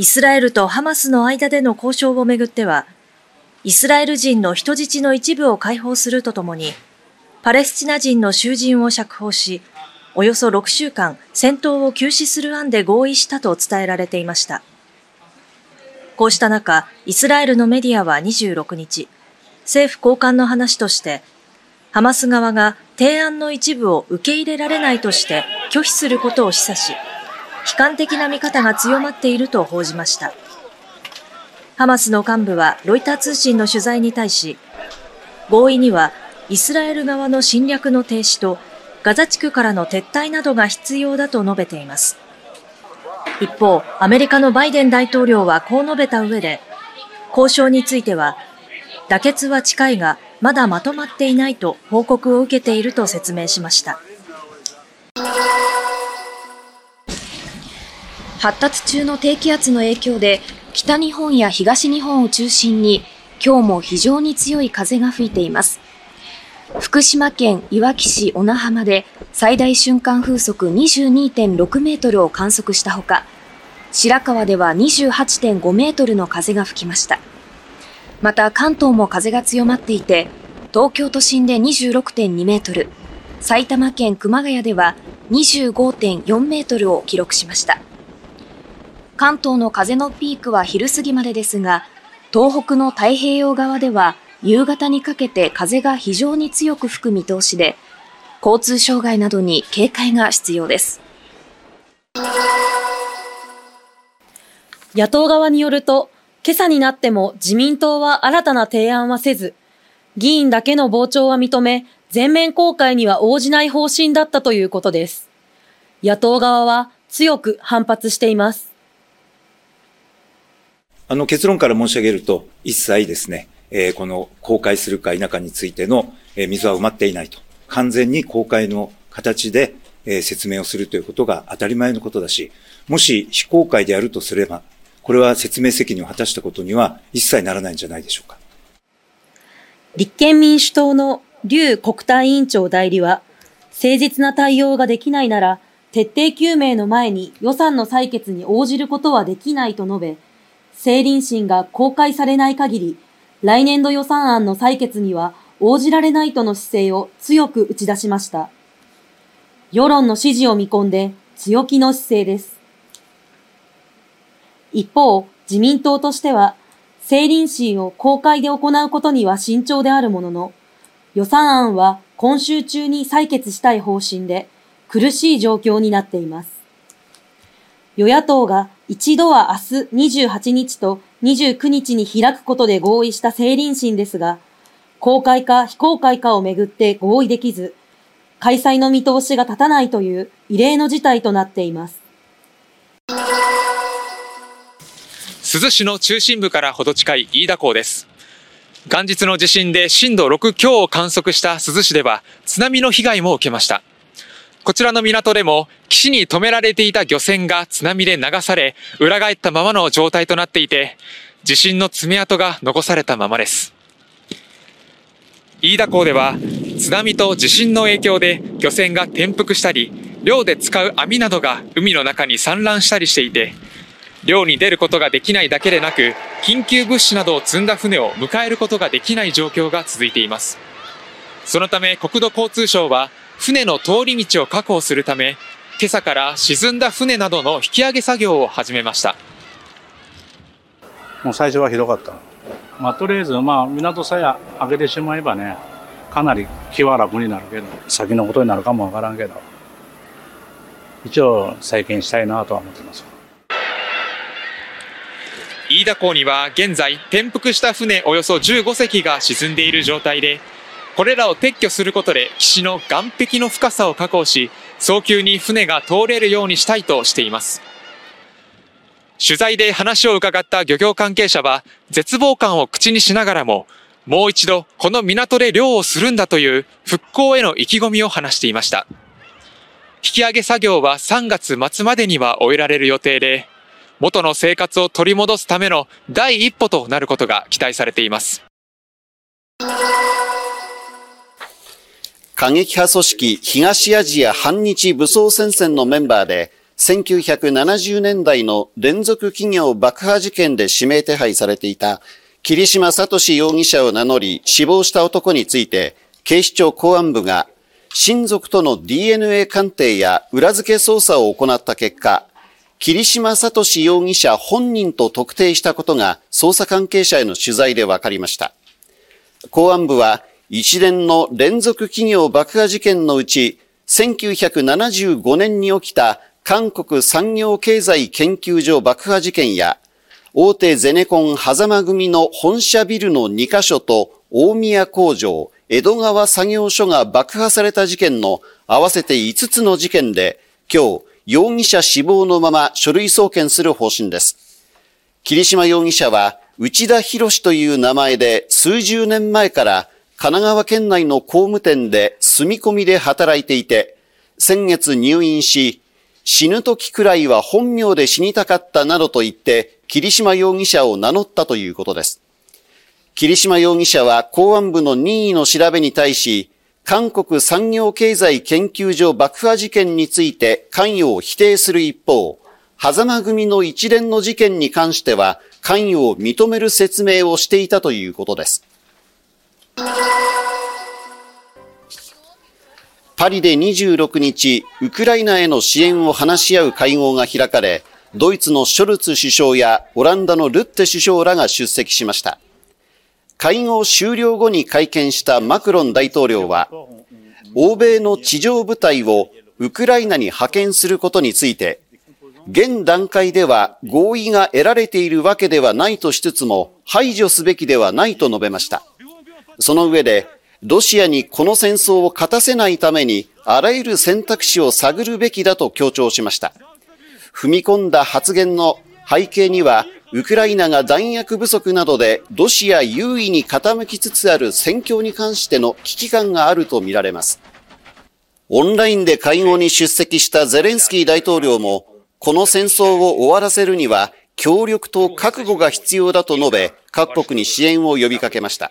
イスラエルとハマスの間での交渉をめぐっては、イスラエル人の人質の一部を解放するとともに、パレスチナ人の囚人を釈放し、およそ6週間戦闘を休止する案で合意したと伝えられていました。こうした中、イスラエルのメディアは26日、政府高官の話として、ハマス側が提案の一部を受け入れられないとして拒否することを示唆し、悲観的な見方が強まっていると報じました。ハマスの幹部はロイター通信の取材に対し、合意にはイスラエル側の侵略の停止とガザ地区からの撤退などが必要だと述べています。一方、アメリカのバイデン大統領はこう述べた上で、交渉については、妥結は近いが、まだまとまっていないと報告を受けていると説明しました。発達中の低気圧の影響で、北日本や東日本を中心に、今日も非常に強い風が吹いています。福島県いわき市小名浜で最大瞬間風速22.6メートルを観測したほか、白川では28.5メートルの風が吹きました。また関東も風が強まっていて、東京都心で26.2メートル、埼玉県熊谷では25.4メートルを記録しました。関東の風のピークは昼過ぎまでですが、東北の太平洋側では夕方にかけて風が非常に強く吹く見通しで、交通障害などに警戒が必要です。野党側によると、今朝になっても自民党は新たな提案はせず、議員だけの傍聴は認め、全面公開には応じない方針だったということです。野党側は強く反発しています。あの結論から申し上げると、一切ですね、えー、この公開するか否かについての、えー、溝は埋まっていないと。完全に公開の形で、えー、説明をするということが当たり前のことだし、もし非公開であるとすれば、これは説明責任を果たしたことには一切ならないんじゃないでしょうか。立憲民主党の劉国対委員長代理は、誠実な対応ができないなら、徹底究明の前に予算の採決に応じることはできないと述べ、政倫審が公開されない限り、来年度予算案の採決には応じられないとの姿勢を強く打ち出しました。世論の支持を見込んで強気の姿勢です。一方、自民党としては、政倫審を公開で行うことには慎重であるものの、予算案は今週中に採決したい方針で、苦しい状況になっています。与野党が一度は明日28日と29日に開くことで合意した政倫審ですが、公開か非公開かをめぐって合意できず、開催の見通しが立たないという異例の事態となっています。珠洲市の中心部からほど近い飯田港です。元日の地震で震度6強を観測した珠洲市では津波の被害も受けました。こちらの港でも岸に止められていた漁船が津波で流され、裏返ったままの状態となっていて、地震の爪痕が残されたままです。飯田港では津波と地震の影響で漁船が転覆したり、漁で使う網などが海の中に散乱したりしていて、漁に出ることができないだけでなく、緊急物資などを積んだ船を迎えることができない状況が続いています。そのため国土交通省は船の通り道を確保するため、今朝から沈んだ船などの引き上げ作業を始めました。もう最初はひどかった。まあ、とりあえず、まあ、港さえ開けてしまえばね、かなり気は楽になるけど、先のことになるかもわからんけど、一応再建したいなとは思ってます。飯田港には現在転覆した船およそ15隻が沈んでいる状態でこれらを撤去することで岸の岸壁の深さを確保し、早急に船が通れるようにしたいとしています。取材で話を伺った漁業関係者は、絶望感を口にしながらも、もう一度この港で漁をするんだという復興への意気込みを話していました。引き上げ作業は3月末までには終えられる予定で、元の生活を取り戻すための第一歩となることが期待されています。過激派組織東アジア反日武装戦線のメンバーで、1970年代の連続企業爆破事件で指名手配されていた桐島聡容疑者を名乗り死亡した男について、警視庁公安部が親族との DNA 鑑定や裏付け捜査を行った結果、桐島聡容疑者本人と特定したことが捜査関係者への取材で分かりました。公安部は一連の連続企業爆破事件のうち、1975年に起きた韓国産業経済研究所爆破事件や、大手ゼネコン狭間組の本社ビルの2カ所と大宮工場、江戸川作業所が爆破された事件の合わせて5つの事件で、今日、容疑者死亡のまま書類送検する方針です。霧島容疑者は、内田博という名前で数十年前から神奈川県内の工務店で住み込みで働いていて、先月入院し、死ぬ時くらいは本名で死にたかったなどと言って、霧島容疑者を名乗ったということです。霧島容疑者は公安部の任意の調べに対し、韓国産業経済研究所爆破事件について関与を否定する一方、狭間組の一連の事件に関しては関与を認める説明をしていたということです。パリで26日、ウクライナへの支援を話し合う会合が開かれ、ドイツのショルツ首相やオランダのルッテ首相らが出席しました。会合終了後に会見したマクロン大統領は、欧米の地上部隊をウクライナに派遣することについて、現段階では合意が得られているわけではないとしつつも排除すべきではないと述べました。その上で、ロシアにこの戦争を勝たせないために、あらゆる選択肢を探るべきだと強調しました。踏み込んだ発言の背景には、ウクライナが弾薬不足などでロシア優位に傾きつつある戦況に関しての危機感があるとみられます。オンラインで会合に出席したゼレンスキー大統領も、この戦争を終わらせるには協力と覚悟が必要だと述べ、各国に支援を呼びかけました。